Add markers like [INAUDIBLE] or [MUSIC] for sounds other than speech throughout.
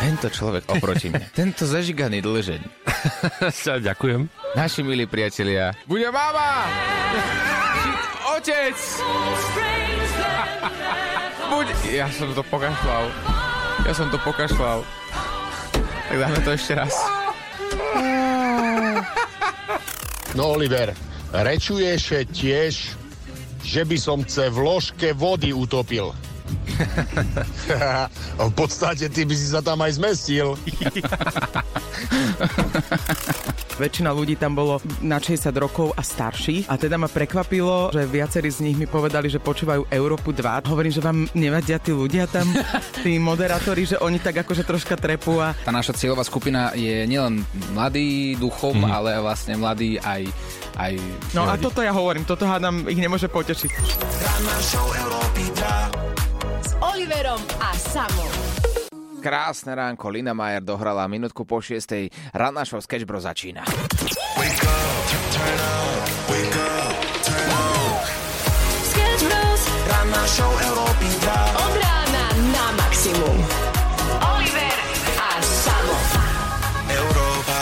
Tento človek oproti mne. [LAUGHS] Tento zažiganý dlžeň. Ďakujem. Naši milí priatelia. Bude mama! [LAUGHS] Otec! [LAUGHS] Buď... Ja som to pokašľal. Ja som to pokašľal. Tak dáme to ešte raz. No Oliver, rečuješ tiež, že by som ce v ložke vody utopil. [LAUGHS] v podstate ty by si sa tam aj zmestil. [LAUGHS] Väčšina ľudí tam bolo na 60 rokov a starších a teda ma prekvapilo, že viacerí z nich mi povedali, že počúvajú Európu 2. Hovorím, že vám nevadia tí ľudia tam, [LAUGHS] tí moderátori, že oni tak akože troška trepú a... Tá naša cieľová skupina je nielen mladý duchom, mm. ale vlastne mladý aj aj... No a toto ja hovorím, toto hádam ich nemôže potešiť. S Oliverom a Samom. Krásne ránko, Lina Majer dohrala minútku po šiestej. Ranná show Sketch Bro začína. Sketch Bros. Ranná show Európy 2. Od rána na maximum. Oliver a Samo. Európa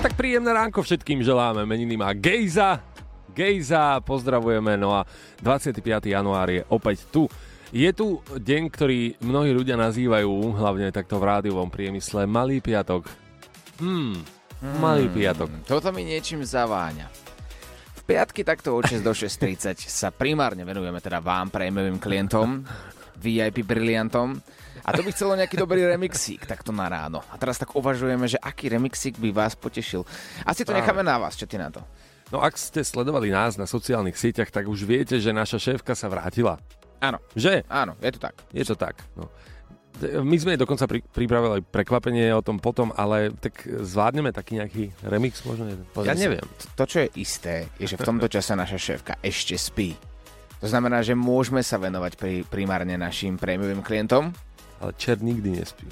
tak príjemné ránko všetkým želáme. Meniny má Gejza. Gejza, pozdravujeme. No a 25. január je opäť tu. Je tu deň, ktorý mnohí ľudia nazývajú, hlavne takto v rádiovom priemysle, Malý piatok. Hmm, Malý piatok. Toto mi niečím zaváňa. V piatky takto od 6 do 6.30 [LAUGHS] sa primárne venujeme teda vám, prémiovým klientom, VIP briliantom. A to by chcelo nejaký dobrý remixík takto na ráno. A teraz tak uvažujeme, že aký remixík by vás potešil. Asi to necháme na vás, čo ty na to? No ak ste sledovali nás na sociálnych sieťach, tak už viete, že naša šéfka sa vrátila. Áno, Že? áno, je to tak. Je to tak. No. My sme dokonca pri, pripravili prekvapenie o tom potom, ale tak zvládneme taký nejaký remix možno? Pozri ja neviem. To, čo je isté, je, že v tomto čase naša šéfka ešte spí. To znamená, že môžeme sa venovať pri, primárne našim prémiovým klientom. Ale čert nikdy nespí.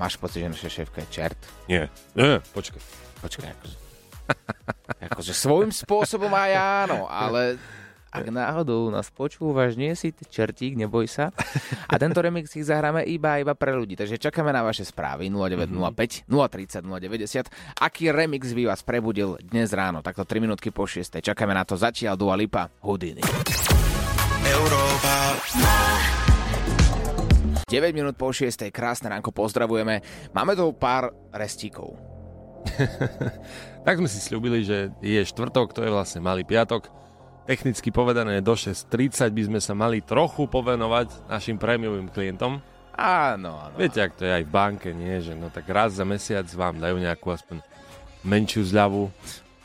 Máš pocit, že naša šéfka je čert? Nie. Nie, počkaj. Počkaj, akože... [LAUGHS] akože svojím spôsobom aj áno, ale ak náhodou nás počúvaš, nie si čertík, neboj sa. A tento remix ich zahráme iba iba pre ľudí. Takže čakáme na vaše správy 0905 030 090. Aký remix by vás prebudil dnes ráno, takto 3 minútky po 6. Čakáme na to zatiaľ Dua Lipa Houdini. Európa 9 minút po 6. Krásne ránko, pozdravujeme. Máme tu pár restíkov. [LAUGHS] Tak sme si slúbili, že je štvrtok, to je vlastne malý piatok. Technicky povedané do 6.30 by sme sa mali trochu povenovať našim prémiovým klientom. Áno, áno. Viete, ak to je aj v banke, nie? Že no tak raz za mesiac vám dajú nejakú aspoň menšiu zľavu,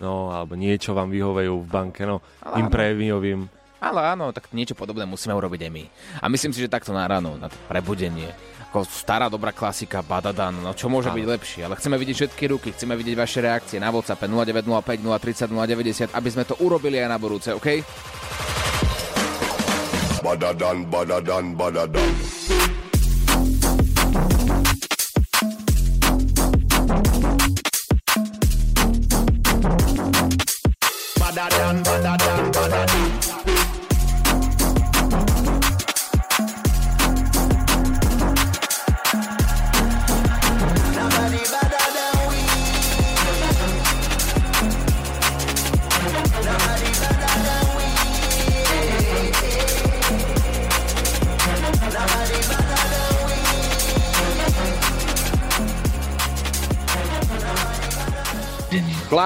no alebo niečo vám vyhovejú v banke, no Ale tým áno. prémiovým. Ale áno, tak niečo podobné musíme urobiť aj my. A myslím si, že takto na ráno, na to prebudenie. Ako stará dobrá klasika Badadan, no čo môže byť lepšie? Ale chceme vidieť všetky ruky, chceme vidieť vaše reakcie na WhatsApp 0905 030 090, aby sme to urobili aj na budúce, OK? Badadan, badadan. Badadan,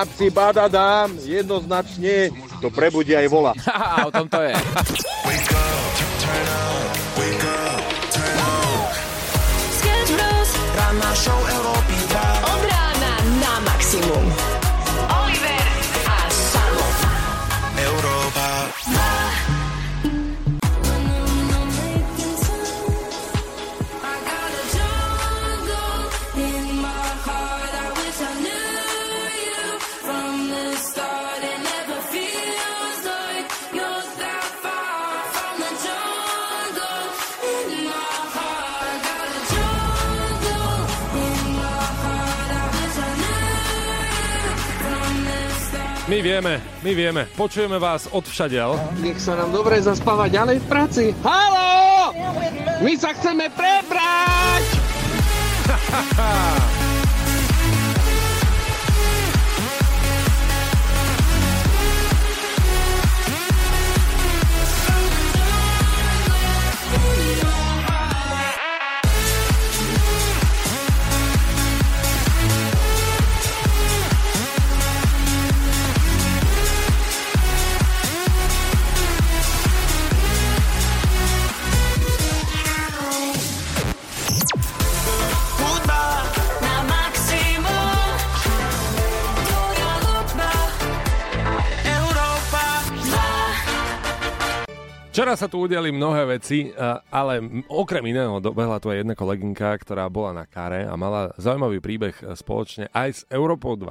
Chlapci, badadám, jednoznačne to prebudí aj vola. [LAUGHS] O tom to je. Ranná show vieme, my vieme, počujeme vás od všadiaľ. Nech sa nám dobre zaspáva ďalej v práci. Haló! My sa chceme prebrať! [LAUGHS] Včera sa tu udiali mnohé veci, a- ale okrem iného dobehla tu aj jedna kolegynka, ktorá bola na kare a mala zaujímavý príbeh e, spoločne aj s Európou 2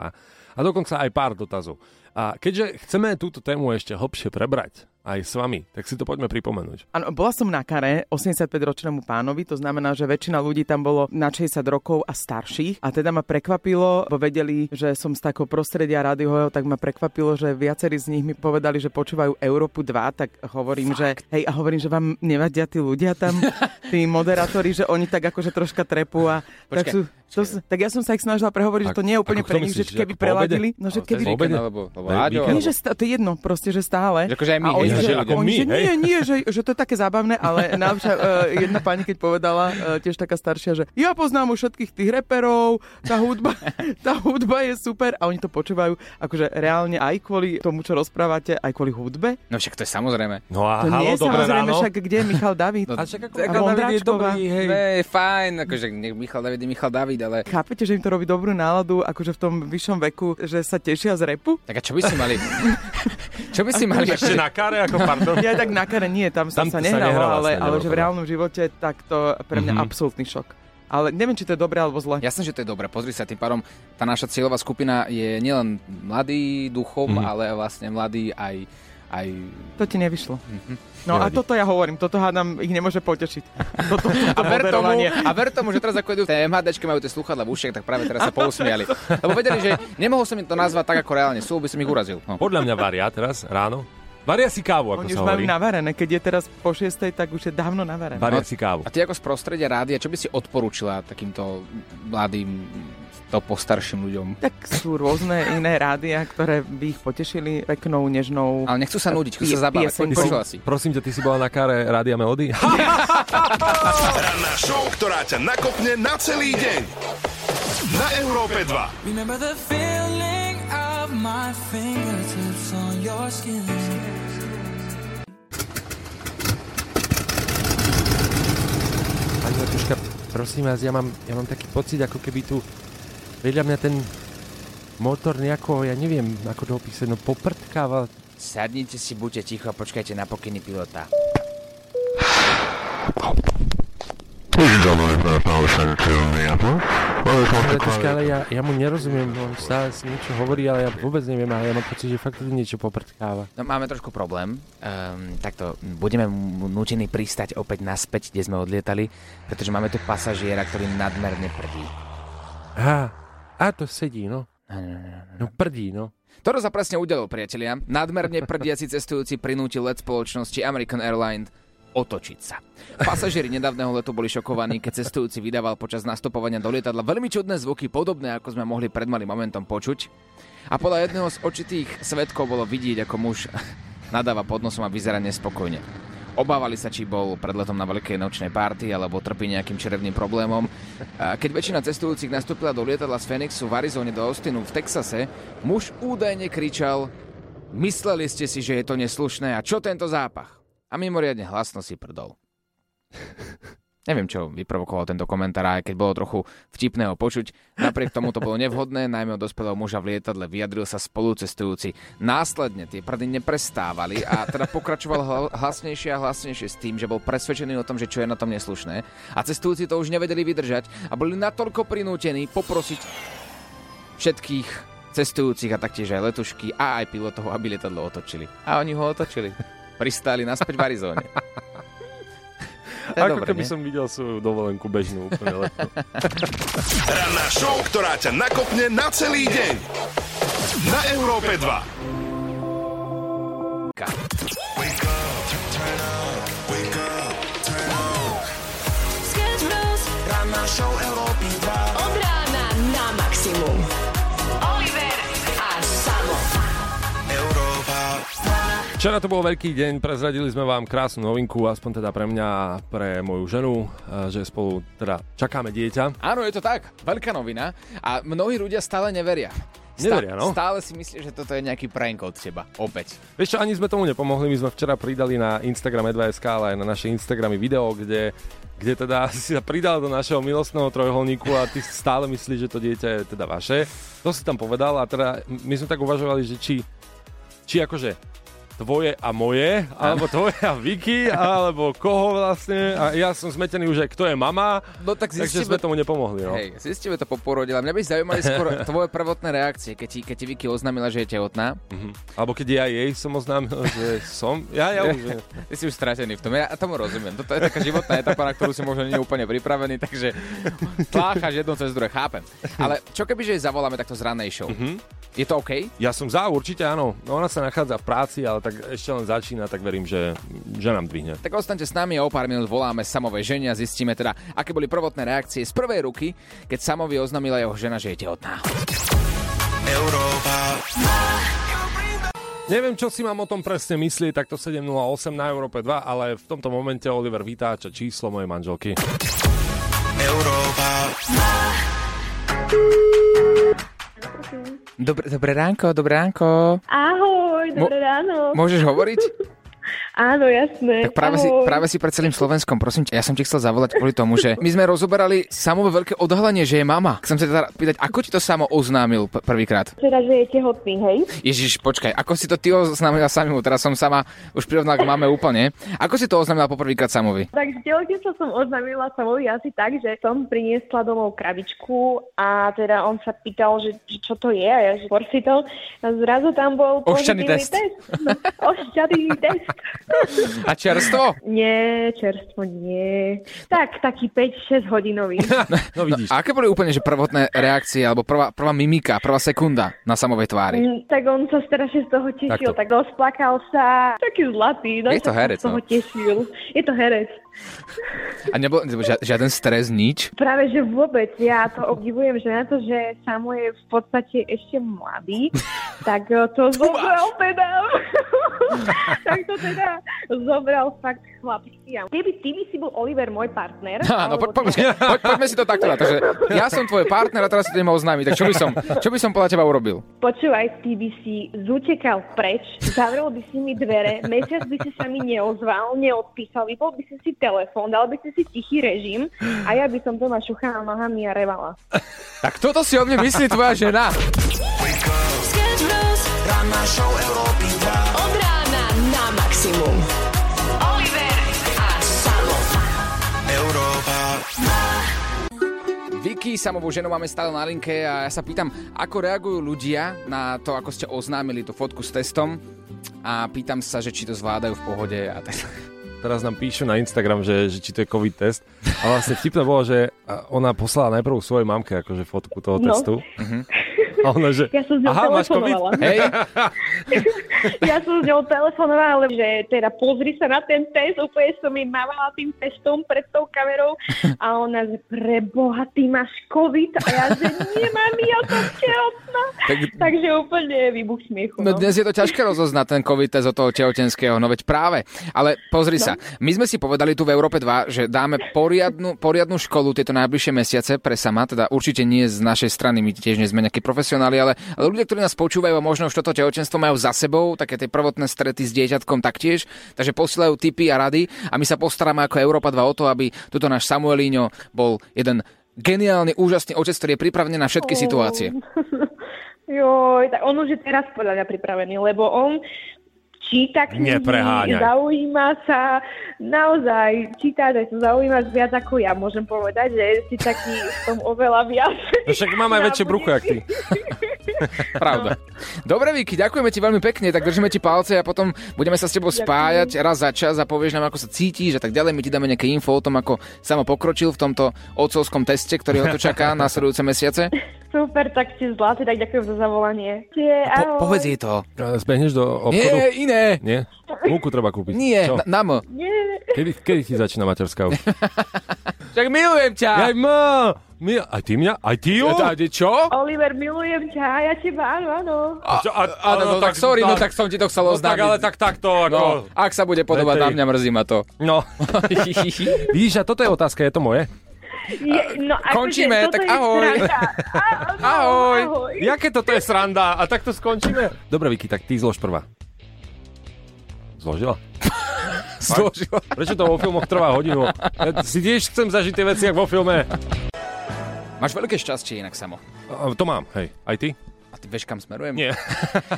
a dokonca aj pár dotazov. A keďže chceme túto tému ešte hlbšie prebrať aj s vami, tak si to poďme pripomenúť. Áno, bola som na kare 85-ročnému pánovi, to znamená, že väčšina ľudí tam bolo na 60 rokov a starších. A teda ma prekvapilo, bo vedeli, že som z takého prostredia rádiového, tak ma prekvapilo, že viacerí z nich mi povedali, že počúvajú Európu 2, tak hovorím, že hej, a hovorím, že vám nevadia tí ľudia tam, [LAUGHS] tí moderátori, že oni tak akože troška trepú a tak, Počkaj, sú, to, tak ja som sa ich snažila prehovoriť, že to nie je úplne pre nich, že myslíš, že keby preladili, no že keby... obede? alebo, alebo Áďo. Nie, že to je jedno, proste, že stále. Že akože aj my, a oni, že, že ako oni, my, že hej? nie, nie, že, že to je také zábavné, ale [LAUGHS] najlepšia uh, jedna pani, keď povedala, uh, tiež taká staršia, že ja poznám už všetkých tých reperov, tá hudba, [LAUGHS] tá hudba je super a oni to počúvajú akože reálne aj kvôli tomu, čo rozprávate, aj kvôli hudbe. No však to je samozrejme. No a To nie halo, je dobré samozrejme ráno. však, kde je Michal [LAUGHS] David. No, A však ako A Michal David je dobrý, hej. Ne, fajn, akože nech Michal David je Michal David, ale... Chápete, že im to robí dobrú náladu, akože v tom vyššom veku, že sa tešia z repu? Tak a čo by si mali... [LAUGHS] čo by si mali... Ešte na kare, ako pardon. Ja tak na kare nie, tam, Tam sa sa nehralo, nehralo ale, vlastne, ale že v reálnom živote, tak to pre mňa Mhm. absolútny šok. Ale neviem, či to je dobré alebo zle. Jasné, že to je dobré. Pozri sa, tým pádom tá naša cieľová skupina je nielen mladý duchom, Mhm. ale vlastne mladý aj, aj... To ti nevyšlo. Mhm. No a Nevadí. toto ja hovorím, toto hádam ich nemôže potešiť. [LAUGHS] Toto, toto A ver, tomu, a ver tomu, že teraz ako idú tie MHDčky, majú tie sluchadla v ušiach, tak práve teraz sa [LAUGHS] pousmiali. Lebo vedeli, že nemohol som im to nazvať tak, ako reálne sú, by som ich urazil. No. Podľa mňa varia teraz ráno. Varia si kávu, ako Oni sa už majú hovorí. navarené, keď je teraz po šiestej, tak už je dávno navarené. Varia si kávu. A ty ako z prostredia rádia, čo by si odporúčila takýmto mladým, to postarším ľuďom? Tak sú rôzne iné rádia, ktoré by ich potešili peknou, nežnou... Ale nechcú sa nudiť, chcú sa zabávať. Počula si. Prosím ťa, ty si bola na kare Rádia Melody? [LAUGHS] Ranná show, ktorá ťa nakopne na celý deň. Na Európe 2. Remember the feeling of my fingertips on your skin. Pani Matuška, prosím vás, ja mám, ja mám taký pocit, ako keby tu vedľa mňa ten motor nejako, ja neviem, ako to opísať, no poprtkáva. Sadnite si, buďte ticho a počkajte na pokyny pilota. Ale troška, ale ja, ja mu nerozumiem, on stále si niečo hovorí, ale ja vôbec neviem, ale ja mám pocit, že fakt tu niečo poprtkáva. No, máme trošku problém. Um, takto, budeme nútení pristať opäť naspäť, kde sme odlietali, pretože máme tu pasažiera, ktorý nadmerne prdí. Á, a to sedí, no. Áno, áno, áno. No prdí, no. To sa presne udelilo, priatelia. Nadmerne prdiaci cestujúci prinútil let spoločnosti American Airlines otočiť sa. Pasažieri nedávneho letu boli šokovaní, keď cestujúci vydával počas nastupovania do lietadla veľmi čudné zvuky, podobné ako sme mohli pred malým momentom počuť. A podľa jedného z očitých svetkov bolo vidieť, ako muž [LAUGHS] nadáva pod nosom a vyzerá nespokojne. Obávali sa, či bol pred letom na veľkej nočnej párty alebo trpí nejakým črevným problémom. Keď väčšina cestujúcich nastúpila do lietadla z Phoenixu v Arizone do Austinu v Texase, muž údajne kričal Mysleli ste si, že je to neslušné a čo tento zápach? A mimoriadne hlasno si prdol. [LAUGHS] Neviem, čo vyprovokoval tento komentár, aj keď bolo trochu vtipného počuť. Napriek tomu to bolo nevhodné, najmä od dospelého muža v lietadle vyjadril sa spolucestujúci. Následne tie prdy neprestávali a teda pokračoval hla- hlasnejšie a hlasnejšie s tým, že bol presvedčený o tom, že čo je na tom neslušné. A cestujúci to už nevedeli vydržať a boli natoľko prinútení poprosiť všetkých cestujúcich a taktiež aj letušky a aj pilotov, aby lietadlo otočili. A oni ho otočili. Pristáli naspäť v Arizóne. [LAUGHS] Ako dobré, keby nie? som videl svoju dovolenku bežnú úplne letnú. [LAUGHS] Ranná show, ktorá ťa nakopne na celý deň. Na Európe 2. Sketch Bros. Ranná show Európy 2. Včera to bol veľký deň, prezradili sme vám krásnu novinku, aspoň teda pre mňa a pre moju ženu, že spolu teda čakáme dieťa. Áno, je to tak. Veľká novina. A mnohí ľudia stále neveria. Neveria, no. Stále si myslí, že toto je nejaký prank od teba. Opäť. Vieš čo, ani sme tomu nepomohli, my sme včera pridali na Instagram E2SK, ale aj na naše Instagramy video, kde, kde teda [LAUGHS] si sa pridal do našeho milostného trojholníku a ty stále myslíš, že to dieťa je teda vaše. To si tam povedal a teda my sme tak uvažovali, že či, či akože tvoje a moje, alebo tvoje a Vicky, alebo koho vlastne. A ja som zmetený už, aj kto je mama, No tak takže zistíme, sme tomu nepomohli. No. Hej, zistíme to po porode, ale mňa by zaujímali skôr [LAUGHS] tvoje prvotné reakcie, keď ti, keď ti Vicky oznámila, že je tehotná. Mhm. Alebo keď ja jej som oznámil, [LAUGHS] že som, ja, ja už... [LAUGHS] Ty si už stratený v tom, ja tomu rozumiem. Toto je taká životná etapa, na ktorú si možno nie je úplne pripravený, takže tláchaš jedno cez druhé, chápem. Ale čo keby, že zavoláme takto z ranej show? Je to OK? Ja som za, určite áno. No ona sa nachádza v práci, ale tak ešte len začína, tak verím, že, že nám dvihne. Tak ostaňte s nami a o pár minút voláme Samové žene a zistíme teda, aké boli prvotné reakcie z prvej ruky, keď Samovi oznámila jeho žena, že je tehotná. Neviem, čo si mám o tom presne myslieť, takto 708 na Európe 2, ale v tomto momente Oliver vytáča číslo mojej manželky. Dobre, dobré ránko, dobré ránko. Ahoj, dobré ráno. Môžeš hovoriť? [LAUGHS] Áno, jasné. Tak práve si, práve si pred celým Slovenskom, prosím ťa, ja som ti chcel zavolať kvôli tomu, že my sme rozoberali samové veľké odhalenie, že je mama. Chcem sa teda pýtať, ako ti to samo oznámil prvýkrát? Teda, že je tehotný, hej? Ježiš, počkaj, ako si to ty oznámila samimu? Teraz som sama už prirovnala k máme úplne. Ako si to oznámila poprvýkrát samovi? Takže tehotenstvo som oznámila Samovi asi tak, že som priniesla domov krabičku a teda on sa pýtal, že, čo to je a ja že to. A zrazu tam bol Ošťaný pozitívny test. No, ošťaný test. A čerstvo? Nie, čerstvo nie. Tak, taký 5-6 hodinový. [LAUGHS] No vidíš. A aké boli úplne že prvotné reakcie, alebo prvá, prvá mimika, prvá sekunda na samovej tvári? Mm, tak on sa strašne z toho tešil, Takto. tak rozplakal sa. Taký zlatý. no Je to herec, Z toho no. tešil. Je to herec. A nebol nebol žia- žiaden stres, nič? Práve, že vôbec. Ja to obdivujem, že na to, že Samo je v podstate ešte mladý, [LAUGHS] tak eh, to zobral teda. [LAUGHS] tak to teda zobral fakt chlapský. A Keby ty by si bol Oliver môj partner. [LAUGHS] Áno, po, po, počkaj, poď, poďme si to takto dať. Takže ja som tvoj partner a teraz si to nemal oznámiť. Tak čo by som, čo by som podľa teba urobil? Počúvaj, ty by si zutekal preč, zavrel by si mi dvere, mesiac by si sa mi neozval, neodpísal, vypol by si si telefón, dal by si si tichý režim a ja by som doma šuchala nohami a revala. Tak toto si o mne myslí tvoja žena. Sketch Bros. Od rána na maximum. Oliver a Samo. Vicky, samovú ženu máme stále na linke a ja sa pýtam, ako reagujú ľudia na to, ako ste oznámili tú fotku s testom a pýtam sa, že či to zvládajú v pohode a tak. Teraz nám píšu na Instagram, že, že či to je COVID test. A vlastne vtipné bolo, že ona poslala najprv svojej mamke akože fotku toho No. testu. A ona, že Ja som s ňou aha, telefonovala. [LAUGHS] Hej, Ja som s ňou telefonovala, že teda pozri sa na ten test, úplne som jej mávala tým testom pred tou kamerou a ona, že preboha, ty máš COVID a ja, že nemám, ja som tehotná. Tak- Takže úplne výbuch smiechu. no dnes je to ťažké rozoznať ten COVID test od toho tehotenského, no veď práve. Ale pozri sa, my sme si povedali tu v Európe 2, že dáme poriadnu, poriadnu školu tieto najbližšie mesiace pre sama, teda určite nie z našej strany, my tiež nie sme nejakí profesionáli, ale, ale ľudia, ktorí nás počúvajú a možno už toto tehotenstvo majú za sebou, také tie prvotné strety s dieťatkom taktiež, takže posielajú tipy a rady a my sa postaráme ako Európa 2 o to, aby tuto náš Samuelíňo bol jeden geniálny, úžasný otec, ktorý je pripravený na všetky situácie. [LAUGHS] Joj, tak on už je teraz podľa mňa pripravený, lebo on číta knihy, Nepreháňaj. zaujíma sa, naozaj číta, že sa zaujímaš viac ako ja, môžem povedať, že si taký v tom oveľa viac. No však mám aj väčšie brucho, jak ty. [LAUGHS] Pravda. Dobre, Viki, ďakujeme ti veľmi pekne, tak držíme ti palce a potom budeme sa s tebou spájať raz za čas a povieš nám, ako sa cítiš a tak ďalej. My ti dáme nejaké info o tom, ako samo pokročil v tomto otcovskom teste, ktorý ho tu čaká [LAUGHS] nasledujúce mesiace. Super, tak si zlatý, tak ďakujem za zavolanie. Tie, ahoj. Po, povedz jej to. A Zbehneš do obchodu? Nie, iné. Nie? Múku treba kúpiť. Nie, Čo? na, na M. Nie. Kedy, kedy ti začína materská už? [LAUGHS] Však milujem ťa. Aj m, my, aj ty mňa? Aj ty ju? Ja, tá- čo? Oliver, milujem ťa, ja teba, áno, áno. A, a, Áno, no, tak sorry, no tak som ti to chcel no, tak, oznámiť. ale tak takto, ako... No, ak sa bude podobať na mňa, mrzí ma to. No. [LAUGHS] Vidíš, a toto je otázka, je to moje? Je, no, akože končíme, tak ahoj. áno, [LAUGHS] Ahoj. ahoj. Jaké toto je sranda? A takto skončíme? Dobre, Vicky, tak ty zlož prvá. Zložila? [LAUGHS] Zložila. Prečo to vo filmoch trvá hodinu? Ja si tiež chcem zažiť tie veci, ako vo filme. Máš veľké šťastie inak, Samo. A, to mám, hej. Aj ty? Vieš, kam smerujem? Nie.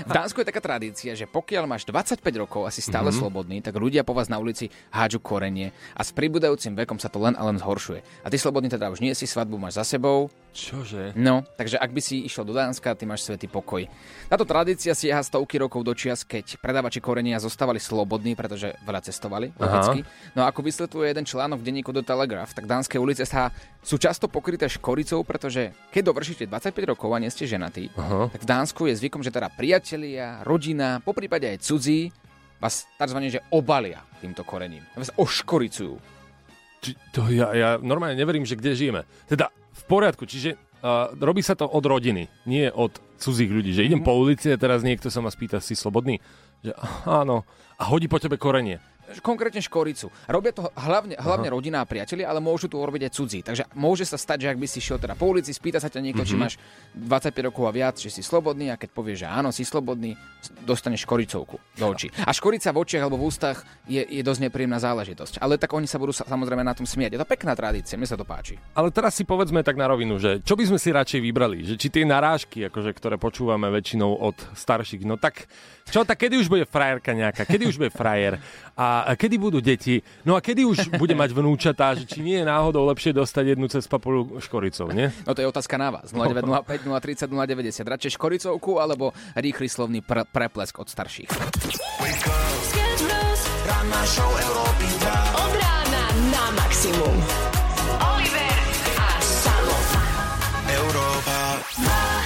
V Dánsku je taká tradícia, že pokiaľ máš 25 rokov a si stále Mhm. mm-hmm. slobodný, tak ľudia po vás na ulici hádžu korenie a s pribúdajúcim vekom sa to len a len zhoršuje. A ty slobodný teda už nie si, svadbu máš za sebou, Čože? No, takže ak by si išiel do Dánska, ty máš svetý pokoj. Táto tradícia siaha stovky rokov do čias, keď predávači korenia zostávali slobodní, pretože veľa cestovali, logicky. No a ako vysvetľuje jeden článok v denníku The Telegraph, tak dánske ulice sa sú často pokryté škoricou, pretože keď dovršíte 25 rokov a nie ste ženatí, Aha. tak v Dánsku je zvykom, že teda priatelia, rodina, po prípade aj cudzí, vás tzv. že obalia týmto korením. Vás oškoricujú. Či, to ja, ja normálne neverím, že kde žijeme. Teda v poriadku, čiže uh, robí sa to od rodiny, nie od cudzích ľudí. Že idem po ulici a teraz niekto sa ma spýta, si slobodný? Že áno. A hodí po tebe korenie. Konkrétne škoricu. Robia to hlavne, hlavne rodina a priatelia, ale môžu to urobiť aj cudzí. Takže môže sa stať, že ak by si šiel teda po ulici, spýta sa ťa niekto, mm-hmm. či máš 25 rokov a viac, že si slobodný a keď povieš, že áno, si slobodný, dostaneš škoricovku do očí. A škorica v očiach alebo v ústach je, je dosť nepríjemná záležitosť. Ale tak oni sa budú sa, samozrejme na tom smiať. Je to pekná tradícia, mne sa to páči. Ale teraz si povedzme tak na rovinu, že čo by sme si radšej vybrali? Že či tie narážky, akože, ktoré počúvame väčšinou od starších, no tak čo, tak kedy už bude frajerka nejaká, kedy už bude frajer a, a kedy budú deti? No a kedy už bude mať vnúčatá? Že či nie je náhodou lepšie dostať jednu cez papulu škoricov, nie? No to je otázka na vás. 0905, 030, 090. Radšej škoricovku alebo rýchly slovný pr- preplesk od starších. Ranná show maximum. Oliver a Samo. Európa 2.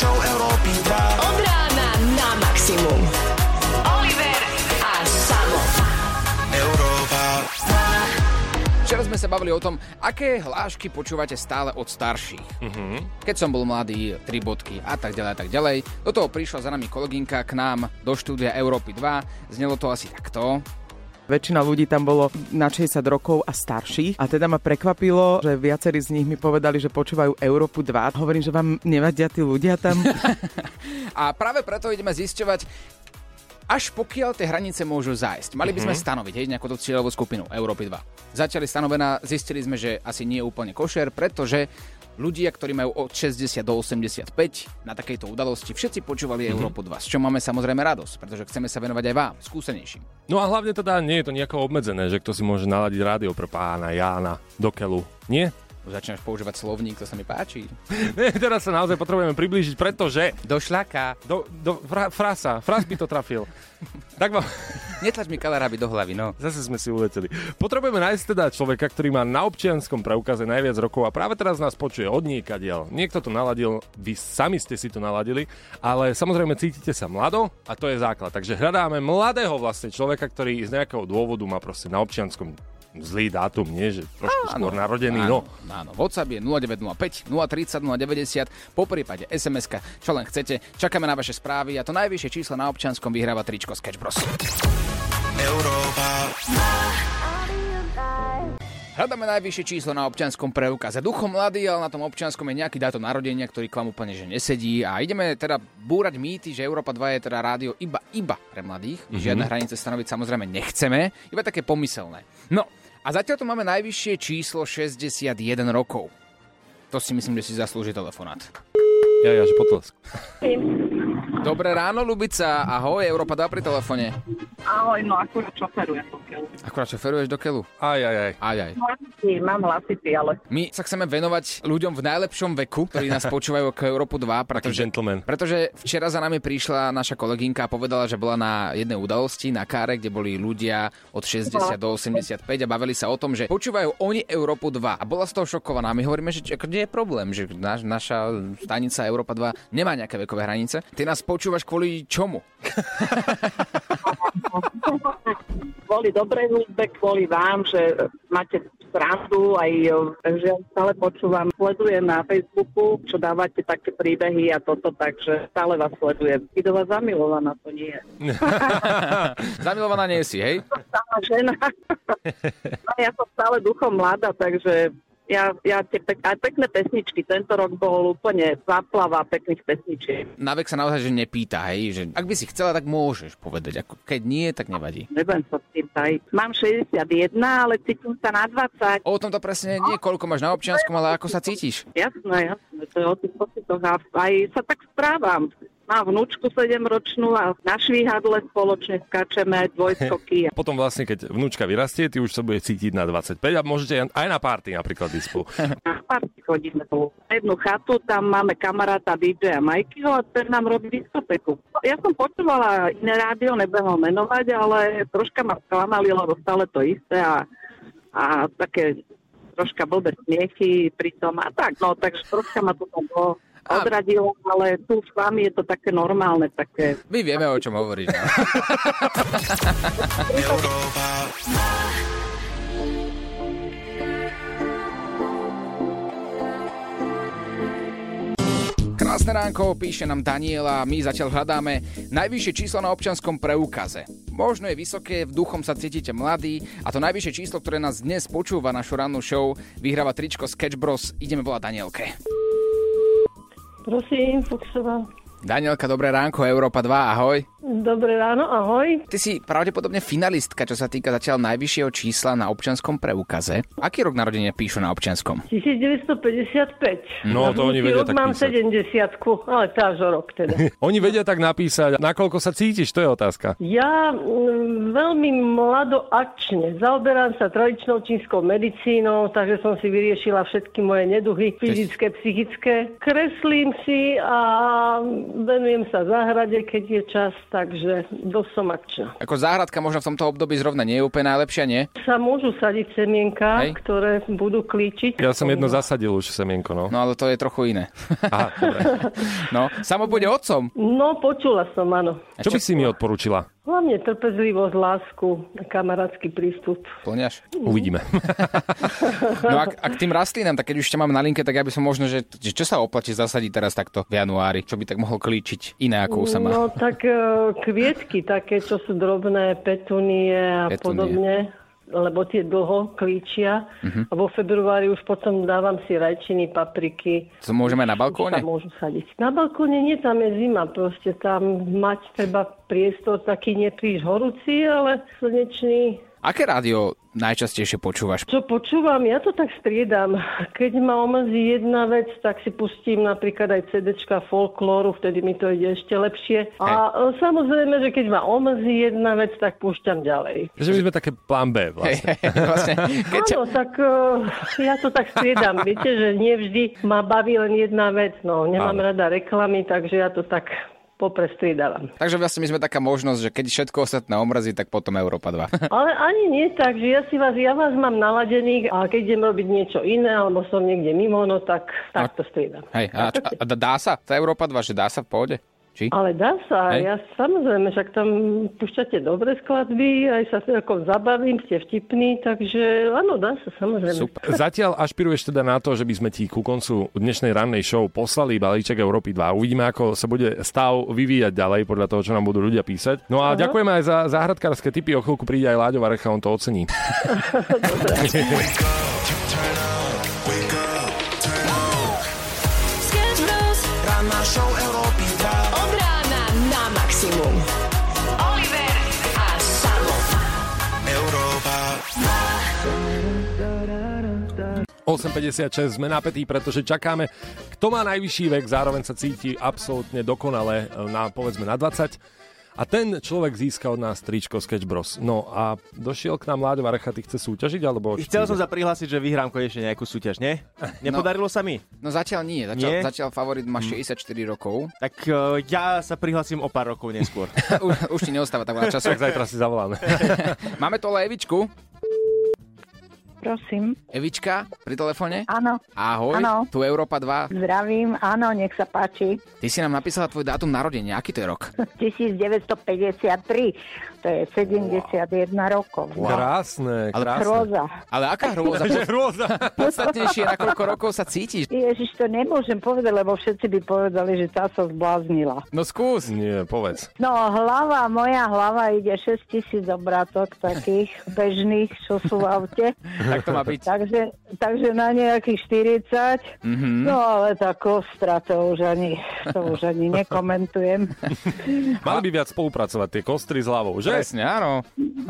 show Európy 2. Od rána na maximum. Oliver a Samo. Európa. Včera sme sa bavili o tom, aké hlášky počúvate stále od starších. Mm-hmm. Keď som bol mladý, tri bodky a tak ďalej a tak ďalej. Do toho prišla za nami kolegynka k nám do štúdia Európy 2. Znelo to asi takto. Väčšina ľudí tam bolo na 60 rokov a starších a teda ma prekvapilo, že viacerí z nich mi povedali, že počúvajú Európu 2. Hovorím, že vám nevadia tí ľudia tam. [LAUGHS] A práve preto ideme zisťovať, až pokiaľ tie hranice môžu zájsť. Mali by sme stanoviť hej, nejakú tú cieľovú skupinu Európy 2. Zatiaľ je stanovená, zistili sme, že asi nie je úplne košer, pretože ľudia, ktorí majú od 60 do 85 na takejto udalosti, všetci počúvali Európu 2, s čom máme samozrejme radosť, pretože chceme sa venovať aj vám, skúsenejším. No a hlavne teda nie je to nejako obmedzené, že kto si môže naladiť rádio pre pána Jána do keľu. Nie? Začínaš používať slovník, to sa mi páči. [LAUGHS] Nie, teraz sa naozaj potrebujeme priblížiť, pretože Do šľaka. do, do fra, frasa, fras by to trafil. Tak vám, [LAUGHS] Netlač mi kalaráby do hlavy, no. zase sme si uleteli. Potrebujeme nájsť teda človeka, ktorý má na občianskom preukaze najviac rokov a práve teraz nás počuje od niekadiaľ. Niekto to naladil, vy sami ste si to naladili, ale samozrejme cítite sa mlado a to je základ. Takže hľadáme mladého vlastne človeka, ktorý z nejakého dôvodu má proste na občianskom zlý dátum, nie, že trošku skôr narodený, no. Áno, WhatsApp je 0905 030 090, po prípade sms čo len chcete. Čakáme na vaše správy a to najvyššie číslo na občanskom vyhráva tričko Sketch Bros. Európa. Hľadáme najvyššie číslo na občianskom preukaze. Duchom mladý, ale na tom občianskom je nejaký dátum narodenia, ktorý k vám úplne že nesedí. A ideme teda búrať mýty, že Európa 2 je teda rádio iba, iba pre mladých. Mm-hmm. Žiadne hranice stanoviť samozrejme nechceme, iba také pomyselné. No, a zatiaľ tu máme najvyššie číslo 61 rokov. To si myslím, že si zaslúži telefonát. Ja, ja, že potlesk. Dobré ráno, Lubica. Ahoj, Európa 2 pri telefóne. Ahoj, no akurát šoferujem. keľu. Akurát šoferuješ do keľu? Aj, aj, aj. Aj, aj. Hlasitý, mám hlasitý, ale My sa chceme venovať ľuďom v najlepšom veku, ktorí nás počúvajú ako Európu 2, Taký pretože, gentleman. pretože včera za nami prišla naša kolegynka a povedala, že bola na jednej udalosti na káre, kde boli ľudia od 60 do 85 a bavili sa o tom, že počúvajú oni Európu 2 a bola z toho šokovaná. My hovoríme, že nie je problém, že naš, naša stanica Európa 2 nemá nejaké vekové hranice. Ty nás počúvaš kvôli čomu? kvôli dobrej hudbe, kvôli vám, že máte srandu, aj takže ja stále počúvam, sledujem na Facebooku, čo dávate také príbehy a toto, takže stále vás sledujem. Ty do vás zamilovaná, to nie je. [LAUGHS] Zamilovaná nie si, hej? Stále žena. [LAUGHS] no, ja som stále duchom mladá, takže ja, ja tie pek, aj pekné pesničky. Tento rok bol úplne záplava pekných pesničiek. Na vek sa naozaj že nepýta, hej? Že ak by si chcela, tak môžeš povedať. Ako keď nie, tak nevadí. Nebudem sa tým tajiť. Mám 61, ale cítim sa na 20. O tom to presne nie, koľko máš na občianskom, ale ako sa cítiš. Jasné, jasné, to je o tých pocitoch a aj sa tak správam. Mám vnúčku 7-ročnú a na švíhadle spoločne skáčeme aj dvojskoky. [LAUGHS] Potom vlastne, keď vnúčka vyrastie, ty už sa bude cítiť na 25 a môžete aj na party napríklad ísť spolu. [LAUGHS] Na party chodíme spolu. Na jednu chatu, tam máme kamaráta DJ a Majkyho a ten nám robí diskoteku. Ja som počúvala iné rádio, nebudem ho menovať, ale troška ma sklamali, lebo stále to isté a, a také troška blbé smiechy pri tom a tak, no, takže troška ma to tam bolo odradilo, ale tu s vami je to také normálne, také My vieme, o čom hovoríš. No. Krásne ránko, píše nám Daniela, my zatiaľ hľadáme najvyššie číslo na občanskom preukaze. Možno je vysoké, v duchom sa cítite mladý a to najvyššie číslo, ktoré nás dnes počúva našu rannú show, vyhráva tričko Sketch Bros. Ideme volať Danielke. Prosím, Fuxová. Danielka, dobré ránko, Európa 2, ahoj. Dobré ráno, ahoj. Ty si pravdepodobne finalistka, čo sa týka zatiaľ najvyššieho čísla na občanskom preukaze. Aký rok narodenia píšu na občianskom? 1955. No, Na to oni vedia rok tak mám písať. 70 ale to až o rok teda. [LAUGHS] Oni vedia tak napísať, nakoľko sa cítiš, to je otázka. Ja mm, veľmi mladoakčne zaoberám sa tradičnou čínskou medicínou, takže som si vyriešila všetky moje neduhy, fyzické, psychické. Kreslím si a venujem sa záhrade, keď je čas, takže dosť som akčná. Ako záhradka možno v tomto období zrovna nie je úplne najlepšia, nie? Sa môžu sadiť semienka, Hej. ktoré budú klíčiť. Ja som jedno zasadil už semienko, no. No ale to je trochu iné. Aha, dobre. [LAUGHS] No, samo bude otcom. No, počula som, áno. Čo by si mi odporúčila? Hlavne trpezlivosť, lásku, kamarátsky prístup. Plňaš? Uvidíme. [LAUGHS] No ak, ak tým rastlinám, tak keď už ťa mám na linke, tak ja by som možno, že, že čo sa oplatí zasadiť teraz takto v januári? Čo by tak mohol klíčiť iné ako u sama? No tak e, kvietky také, čo sú drobné, petunie a Petunie. podobne, lebo tie dlho klíčia. Mhm. A vo februári už potom dávam si rajčiny, papriky. To môžeme na balkóne? môžu sadiť. Na balkóne nie, tam je zima, proste tam mať treba priestor taký nepríliš horúci, ale slnečný. Aké rádio najčastejšie počúvaš? Čo počúvam, ja to tak striedam. Keď ma omrzí jedna vec, tak si pustím napríklad aj CDčka folklóru, vtedy mi to ide ešte lepšie. A e, samozrejme, že keď ma omrzí jedna vec, tak púšťam ďalej. Že my sme také plán B vlastne. vlastne keď. Áno, tak e, ja to tak striedam. Viete, že nie vždy ma baví len jedna vec. No, nemám Áno. rada reklamy, takže ja to tak poprestriedávam. Takže vlastne my sme taká možnosť, že keď všetko ostatné omrzí, tak potom Európa 2. [LAUGHS] Ale ani nie tak, že ja si vás, ja vás mám naladených a keď idem robiť niečo iné, alebo som niekde mimo, no tak, tak to striedam. Hej, a, a, a dá sa? Tá Európa 2, že dá sa v pohode? Či? Ale dá sa, Hej. ja samozrejme, však tam púšťate dobré skladby, aj sa ako zabavím, ste vtipní, takže áno, dá sa, samozrejme. Super. [LAUGHS] Zatiaľ ašpiruješ teda na to, že by sme ti ku koncu dnešnej rannej show poslali balíček Európy 2. Uvidíme, ako sa bude stav vyvíjať ďalej podľa toho, čo nám budú ľudia písať. No a ďakujeme aj za záhradkárske tipy. O chvíľku príde aj Láďo Varecha, on to ocení. [LAUGHS] [LAUGHS] 8.56 sme napätí, pretože čakáme, kto má najvyšší vek, zároveň sa cíti absolútne dokonale na, povedzme, na 20. a ten človek získa od nás tričko Sketch Bros. No a došiel k nám Láďo Varechaty, chce súťažiť, alebo... Chcel som sa prihlásiť, že vyhrám konečne nejakú súťaž, nie? [LAUGHS] Nepodarilo sa mi? No zatiaľ nie, zatiaľ, Nie? zatiaľ favorit má 64 rokov. Tak uh, ja sa prihlasím o pár rokov neskôr. [LAUGHS] už, už ti neostáva tak veľa [LAUGHS] času. Tak zajtra si zavoláme. Máme tu ale Evičku. Prosím. Evička, pri telefóne? Áno. Ahoj, Áno. tu Európa 2. Zdravím, áno, nech sa páči. Ty si nám napísala tvoj dátum narodenia, aký to je rok? [LAUGHS] 1953, to je 71 rokov. Krásne, Ale- krásne. Hrôza. Ale aká [LAUGHS] hrôza? Že hrôza. [LAUGHS] Podstatnejšie, na koľko rokov sa cítiš? Ježiš, to nemôžem povedať, lebo všetci by povedali, že tá sa zbláznila. No skús. Nie, povedz. No, hlava, moja hlava ide 6 tisíc obrátok takých [LAUGHS] bežných, čo sú v aute. Tak to má byť. Takže, takže na nejakých 40. Mhm. No ale tá kostra, to už ani, to už ani nekomentujem. Mali by viac spolupracovať tie kostry s hlavou, že? Presne, áno.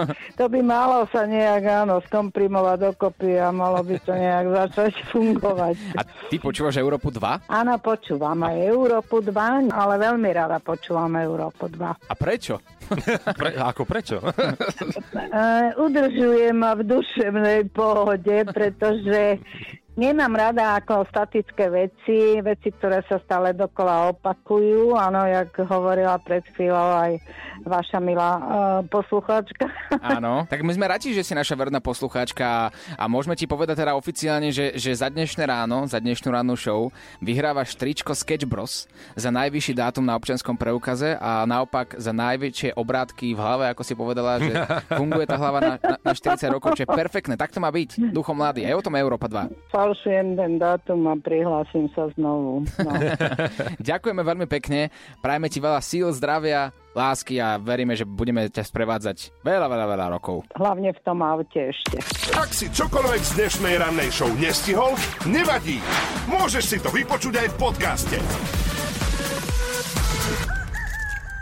[LAUGHS] To by malo sa nejak, áno, skomprimovať dokopy a malo by to nejak [LAUGHS] začať fungovať. A ty počúvaš Európu 2? Áno, počúvam aj Európu 2, ale veľmi rada počúvam Európu 2. A prečo? [LAUGHS] Pre, ako prečo? Uh, udržuje ma v duševnej pohode, pretože nemám rada ako statické veci, veci, ktoré sa stále dokola opakujú. Áno, jak hovorila pred chvíľou aj vaša milá uh, poslucháčka. [LAUGHS] Áno. Tak my sme radi, že si naša verná poslucháčka a môžeme ti povedať teda oficiálne, že, že za dnešné ráno, za dnešnú rannú show vyhrávaš tričko Sketch Bros za najvyšší dátum na občianskom preukaze a naopak za najväčšie obrátky v hlave, ako si povedala, že [LAUGHS] funguje tá hlava na, na, na 40 rokov, čo je perfektné. Tak to má byť. Duchom mladý. Aj o tom Európa 2. Falšujem ten dátum a prihlásim sa znovu. No. [LAUGHS] Ďakujeme veľmi pekne. Prajeme ti veľa síl, zdravia, lásky a veríme, že budeme ťa sprevádzať veľa, veľa, veľa rokov. Hlavne v tom aute ešte. Ak si čokoľvek z dnešnej rannej show nestihol, nevadí. Môžeš si to vypočuť aj v podcaste.